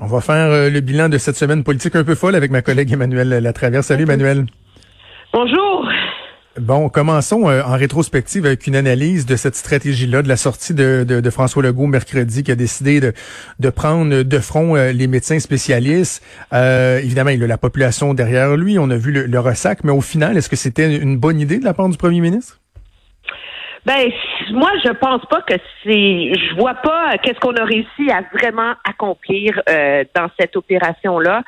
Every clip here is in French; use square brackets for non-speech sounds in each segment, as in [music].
On va faire euh, le bilan de cette semaine politique un peu folle avec ma collègue Emmanuel Latraverse. Salut Emmanuel. Bonjour. Bon, commençons euh, en rétrospective avec une analyse de cette stratégie-là, de la sortie de, de, François Legault mercredi, qui a décidé de, de prendre de front euh, les médecins spécialistes. évidemment, il a la population derrière lui. On a vu le, le ressac, mais au final, est-ce que c'était une bonne idée de la part du premier ministre? Ben, moi, je pense pas que c'est. Je vois pas qu'est-ce qu'on a réussi à vraiment accomplir euh, dans cette opération-là.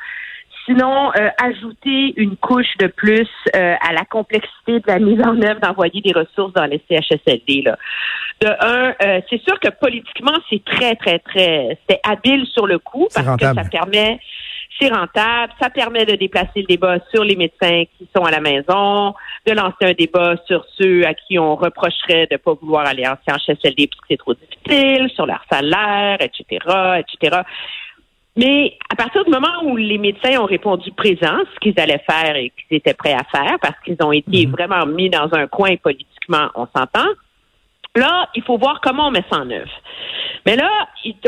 Sinon, euh, ajouter une couche de plus euh, à la complexité de la mise en œuvre d'envoyer des ressources dans les CHSLD. Là. De un, c'est sûr que politiquement, c'est très, très, très, c'est habile sur le coup parce que ça permet c'est rentable, ça permet de déplacer le débat sur les médecins qui sont à la maison, de lancer un débat sur ceux à qui on reprocherait de ne pas vouloir aller en CHSLD parce que c'est trop difficile, sur leur salaire, etc., etc. Mais à partir du moment où les médecins ont répondu présent, ce qu'ils allaient faire et qu'ils étaient prêts à faire, parce qu'ils ont été mhm. vraiment mis dans un coin politiquement, on s'entend, là, il faut voir comment on met ça en œuvre. Mais là,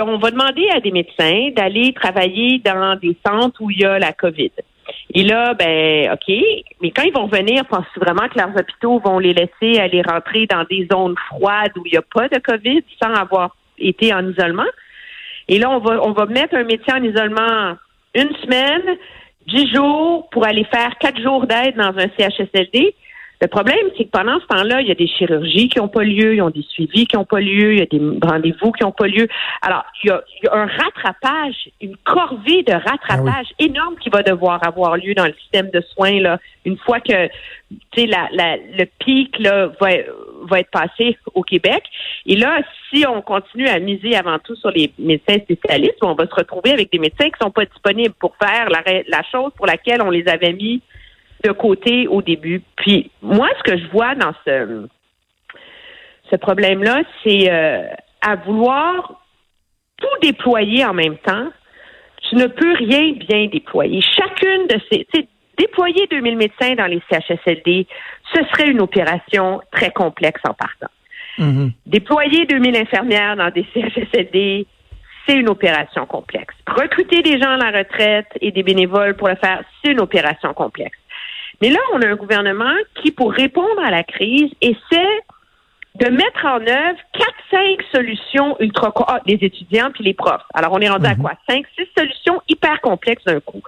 on va demander à des médecins d'aller travailler dans des centres où il y a la COVID. Et là, ben, OK, mais quand ils vont venir, pensent vraiment que leurs hôpitaux vont les laisser aller rentrer dans des zones froides où il n'y a pas de COVID sans avoir été en isolement? Et là, on va, on va mettre un médecin en isolement une semaine, dix jours pour aller faire quatre jours d'aide dans un CHSLD. Le problème, c'est que pendant ce temps-là, il y a des chirurgies qui n'ont pas lieu, il y a des suivis qui n'ont pas lieu, il y a des rendez-vous qui n'ont pas lieu. Alors, il y, a, un rattrapage, une corvée de rattrapage ah énorme qui va devoir avoir lieu dans le système de soins là, une fois que tu sais la, le pic là va, va être passé au Québec. Et là, si on continue à miser avant tout sur les médecins spécialistes, on va se retrouver avec des médecins qui sont pas disponibles pour faire la, la chose pour laquelle on les avait mis de côté au début. Puis moi, ce que je vois dans ce, ce problème-là, c'est euh, à vouloir tout déployer en même temps. Tu ne peux rien bien déployer. Chacune de ces, déployer 2000 médecins dans les CHSLD, ce serait une opération très complexe en partant. Mm-hmm. Déployer 2000 infirmières dans des CHSLD, c'est une opération complexe. Recruter des gens à la retraite et des bénévoles pour le faire, c'est une opération complexe. Mais là, on a un gouvernement qui, pour répondre à la crise, essaie de mettre en œuvre quatre, cinq solutions ultra ah, les étudiants puis les profs. Alors, on est rendu à mhm. quoi? Cinq, six solutions hyper complexes d'un coup.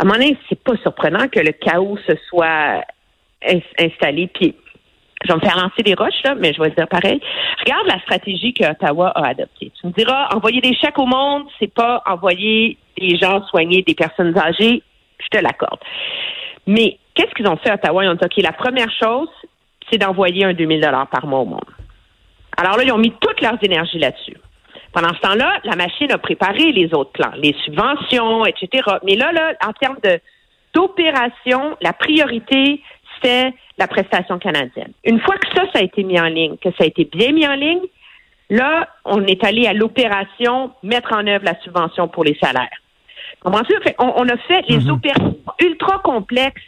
À moment donné, c'est pas surprenant que le chaos se soit installé. Puis, je vais me faire lancer des roches, là, mais je vais dire pareil. Regarde la stratégie que Ottawa a adoptée. Tu me diras, envoyer des chèques au monde, c'est pas envoyer des gens soigner des personnes âgées. Je te l'accorde. Mais qu'est-ce qu'ils ont fait à Ottawa? Ils ont dit, OK, la première chose, c'est d'envoyer un 2000 dollars par mois au monde. Alors là, ils ont mis toute leurs énergies là-dessus. Pendant ce temps-là, la machine a préparé les autres plans, les subventions, etc. Mais là, là, en termes de d'opération, la priorité, c'est la prestation canadienne. Une fois que ça, ça a été mis en ligne, que ça a été bien mis en ligne, là, on est allé à l'opération mettre en œuvre la subvention pour les salaires. Comment ça? On, a fait les mhm. opérations ultra complexes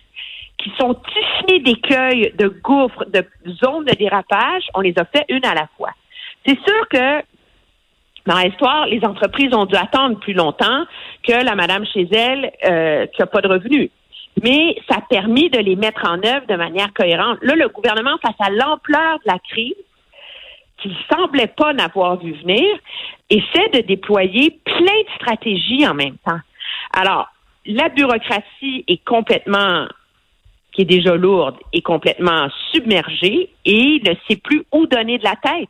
qui sont tissuées d'écueils, de gouffres, de zones de dérapage. On les a fait une à la fois. C'est sûr que dans l'histoire, les entreprises ont dû attendre plus longtemps que la madame chez elle euh, qui n'a pas de revenus. Mais ça a permis de les mettre en œuvre de manière cohérente. Là, le gouvernement, face à l'ampleur de la crise, qu'il semblait pas n'avoir vu venir, essaie de déployer plein de stratégies en même temps. Alors, la bureaucratie est complètement, qui est déjà lourde, est complètement submergée et ne sait plus où donner de la tête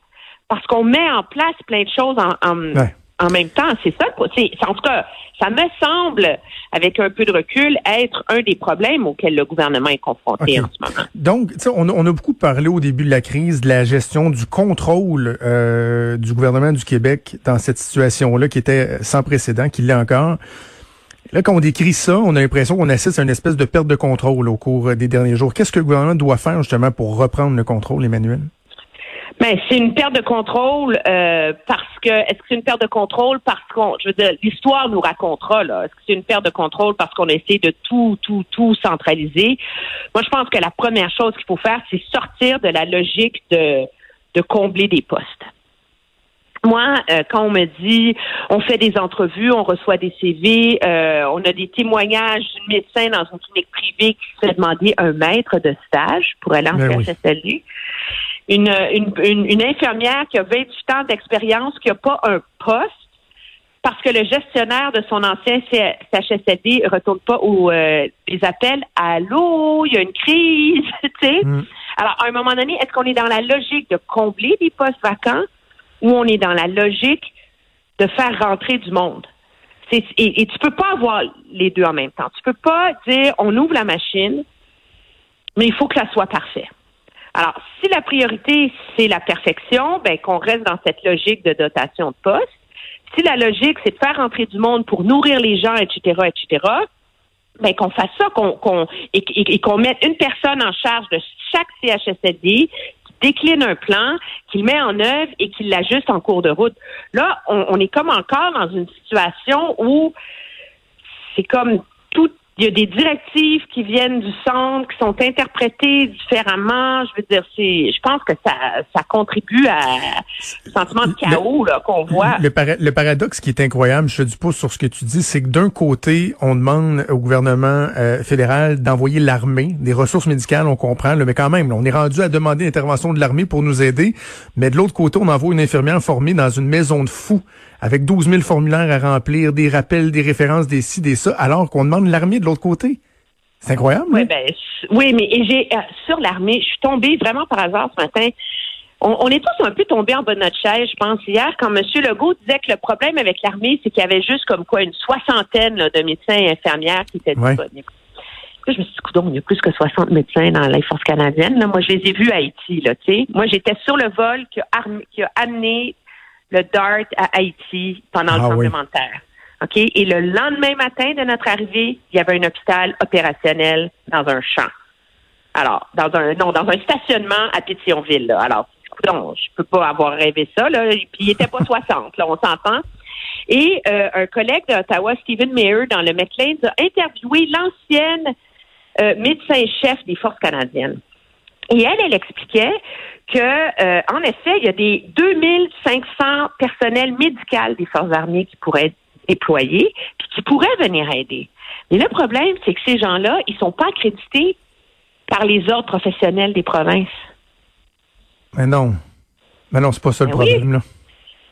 parce qu'on met en place plein de choses en, en, même temps. C'est ça. C'est, en tout cas, ça me semble, avec un peu de recul, être un des problèmes auxquels le gouvernement est confronté en ce moment. Donc, on, on a beaucoup parlé au début de la crise de la gestion du contrôle euh, du gouvernement du Québec dans cette situation-là qui était sans précédent, qui l'est encore. Là, quand on décrit ça, on a l'impression qu'on assiste à une espèce de perte de contrôle au cours des derniers jours. Qu'est-ce que le gouvernement doit faire justement pour reprendre le contrôle, Emmanuel? Ben, c'est une perte de contrôle euh, parce que est-ce que c'est une perte de contrôle parce qu'on je veux dire l'histoire nous racontera là est-ce que c'est une perte de contrôle parce qu'on essaie de tout tout tout centraliser? Moi je pense que la première chose qu'il faut faire c'est sortir de la logique de de combler des postes Moi, euh, quand on me dit, on fait des entrevues, on reçoit des CV, euh, on a des témoignages d'une médecin dans une clinique privée qui se fait demander un maître de stage pour aller en Ben oui. Une, une, une, une infirmière qui a 28 ans d'expérience, qui n'a pas un poste, parce que le gestionnaire de son ancien CHSLD ne retourne pas aux euh, les appels. Allô, il y a une crise, [laughs] tu sais. Mm. Alors, à un moment donné, est-ce qu'on est dans la logique de combler des postes vacants ou on est dans la logique de faire rentrer du monde? Et, et tu peux pas avoir les deux en même temps. Tu peux pas dire on ouvre la machine, mais il faut que ça soit parfait. Alors, si la priorité, c'est la perfection, ben qu'on reste dans cette logique de dotation de poste. Si la logique, c'est de faire rentrer du monde pour nourrir les gens, etc., etc., ben qu'on fasse ça, qu'on et, qu'on mette une personne en charge de chaque CHSLD, décline un plan, qu'il met en œuvre et qu'il l'ajuste en cours de route. Là, on, est comme encore dans une situation où c'est comme. Il y a des directives qui viennent du centre, qui sont interprétées différemment. Je veux dire, c'est, je pense que ça, ça contribue à le sentiment de chaos là, qu'on voit. Le, para- le paradoxe qui est incroyable, je fais du pouce sur ce que tu dis, c'est que d'un côté, on demande au gouvernement euh, fédéral d'envoyer l'armée, des ressources médicales, on comprend, là, mais quand même, là, on est rendu à demander l'intervention de l'armée pour nous aider, mais de l'autre côté, on envoie une infirmière formée dans une maison de fous avec 12 000 formulaires à remplir, des rappels, des références, des ci, des ça, alors qu'on demande l'armée de l'autre côté. C'est incroyable. Oui, là. ben, oui, mais et j'ai euh, sur l'armée, je suis tombée vraiment par hasard ce matin. On, on est tous un peu tombés en bas de notre chaise, je pense, hier, quand M. Legault disait que le problème avec l'armée, c'est qu'il y avait juste comme quoi une soixantaine là, de médecins et infirmières qui étaient Ouais. disponibles. Là, je me suis dit, coudonc, il y a plus que 60 médecins dans la force canadienne. Là, moi, je les ai vus à Haïti, là, tu sais. Moi, j'étais sur le vol qui a, armé- qui a amené le DART à Haïti pendant le Ah tremblement de terre. OK? Et le lendemain matin de notre arrivée, il y avait un hôpital opérationnel dans un champ. Alors, dans un non, dans un stationnement à Pétionville. Là. Alors, non, je peux pas avoir rêvé ça. Là. Puis il était pas [laughs] 60, là, on s'entend. Et euh, un collègue d'Ottawa, Stephen Mayer, dans le McLean, a interviewé l'ancienne euh, médecin-chef des forces canadiennes. Et elle, elle expliquait que, euh, en effet, il y a des 2500 personnels médicaux des forces armées qui pourraient être déployés, puis qui pourraient venir aider. Mais le problème, c'est que ces gens-là, ils sont pas accrédités par les ordres professionnels des provinces. Mais non. Mais non, c'est pas ça le Ben oui. problème, là.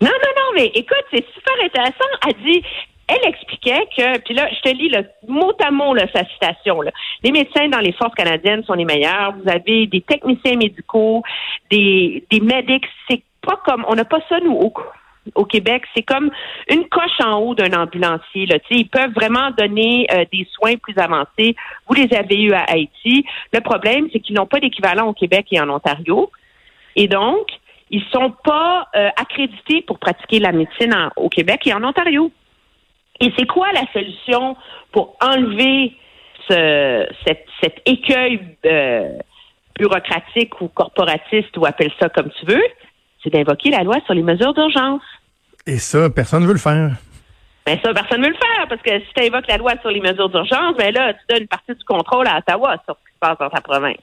Non, non, non, mais écoute, c'est super intéressant. Elle dit, elle expliquait que, puis là, je te lis le mot à mot là, sa citation. Là. Les médecins dans les forces canadiennes sont les meilleurs. Vous avez des techniciens médicaux, des, des médics. C'est pas comme, on n'a pas ça nous au, Québec. C'est comme une coche en haut d'un ambulancier. Là. Ils peuvent vraiment donner euh, des soins plus avancés. Vous les avez eus à Haïti. Le problème, c'est qu'ils n'ont pas d'équivalent au Québec et en Ontario. Et donc, ils sont pas euh, accrédités pour pratiquer la médecine en- au Québec et en Ontario. Et c'est quoi la solution pour enlever ce, cet, cet écueil euh, bureaucratique ou corporatiste, ou appelle ça comme tu veux? C'est d'invoquer la loi sur les mesures d'urgence. Et ça, personne ne veut le faire. Ben ça, personne ne veut le faire, parce que si tu invoques la loi sur les mesures d'urgence, ben là, tu donnes une partie du contrôle à Ottawa sur ce qui se passe dans ta province.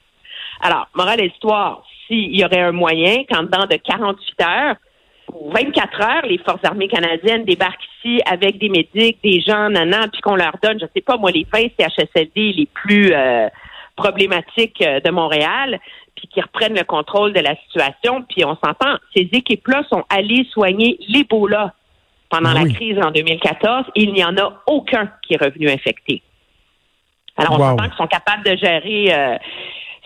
Alors, morale de l'histoire, s'il y aurait un moyen qu'en dedans de 48 heures 24 heures, les forces armées canadiennes débarquent ici avec des médics, des gens, nanan, puis qu'on leur donne, je sais pas, moi, les 20 CHSLD les plus euh, problématiques euh, de Montréal, puis qui reprennent le contrôle de la situation, puis on s'entend, ces équipes-là sont allées soigner l'Ebola pendant Oui. la crise en 2014, et il n'y en a aucun qui est revenu infecté. Alors, on Wow. s'entend qu'ils sont capables de gérer. euh,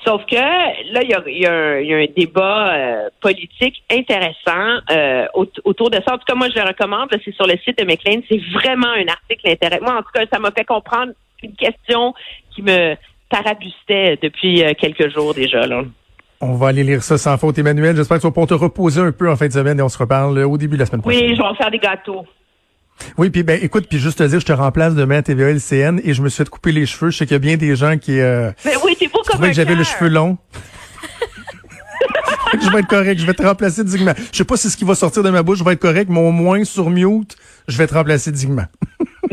sauf que là, il y a, il y a un, il y a un débat euh, politique intéressant euh, aut- autour de ça. En tout cas, moi, je le recommande. C'est sur le site de McLean. C'est vraiment un article intéressant. Moi, en tout cas, ça m'a fait comprendre une question qui me tarabustait depuis euh, quelques jours déjà. Là. On va aller lire ça sans faute, Emmanuel. J'espère que tu vas pouvoir te reposer un peu en fin de semaine et on se reparle au début de la semaine prochaine. Oui, je vais en faire des gâteaux. Oui, puis ben écoute, puis juste te dire, je te remplace demain à TVA LCN et je me suis fait couper les cheveux. Je sais qu'il y a bien des gens qui euh, Mais oui, comme un que j'avais le cheveu long. je vais être correct, je vais te remplacer dignement. Je sais pas si ce qui va sortir de ma bouche va être correct, mais au moins sur mute, je vais te remplacer dignement.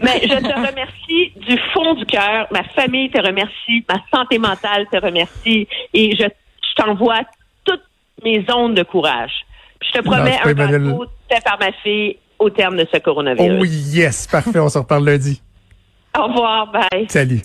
Mais je te remercie du fond du cœur. Ma famille te remercie. Ma santé mentale te remercie. Et je, je t'envoie toutes mes ondes de courage. Puis je te promets pas, un gâteau fait par ma fille au terme de ce coronavirus. Oh yes, parfait. On se reparle lundi. Au revoir, bye. Salut.